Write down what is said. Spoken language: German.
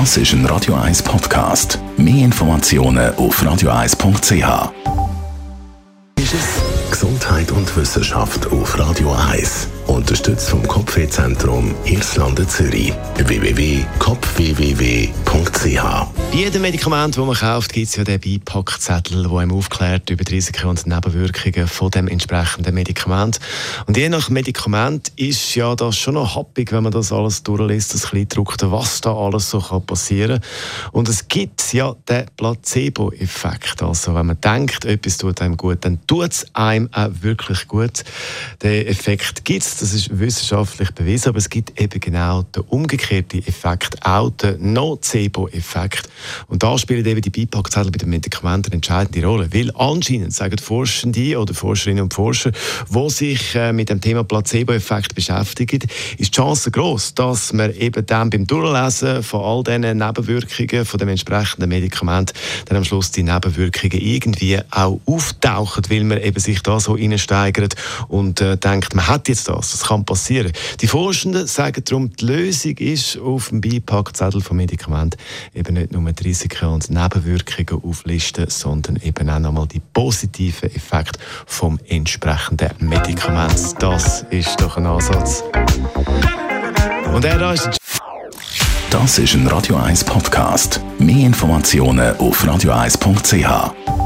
Das ist ein Radio 1 Podcast. Mehr Informationen auf radio1.ch. Gesundheit und Wissenschaft auf Radio 1. Unterstützt vom Kopfwehzentrum Irlande Zürich. www.kopfwww.ch jedem Medikament, das man kauft, gibt es ja den Beipackzettel, der einem aufklärt über die Risiken und Nebenwirkungen von dem entsprechenden Medikament. Und je nach Medikament ist ja das schon noch happig, wenn man das alles durchliest, das Kleidruckte, was da alles so kann passieren kann. Und es gibt ja den Placebo-Effekt. Also wenn man denkt, etwas tut einem gut, dann tut es einem auch wirklich gut. Den Effekt gibt es, das ist wissenschaftlich bewiesen, aber es gibt eben genau den umgekehrten Effekt, auch den Nocebo-Effekt. Und da spielen eben die Beipackzettel bei den Medikamenten eine entscheidende Rolle, weil anscheinend sagen Forschende oder Forscherinnen und Forscher, die sich äh, mit dem Thema Placebo-Effekt beschäftigen, ist die Chance groß, dass man eben dann beim Durchlesen von all diesen Nebenwirkungen von dem entsprechenden Medikament dann am Schluss die Nebenwirkungen irgendwie auch auftauchen, weil man eben sich da so reinsteigert und äh, denkt, man hat jetzt das, das kann passieren. Die Forschenden sagen darum, die Lösung ist auf dem Beipackzettel von Medikamenten eben nicht nur die Risiken und Nebenwirkungen auflisten, sondern eben auch nochmal die positiven Effekte vom entsprechenden Medikament. Das ist doch ein Ansatz. Und er ist Das ist ein Radio 1 Podcast. Mehr Informationen auf radio1.ch.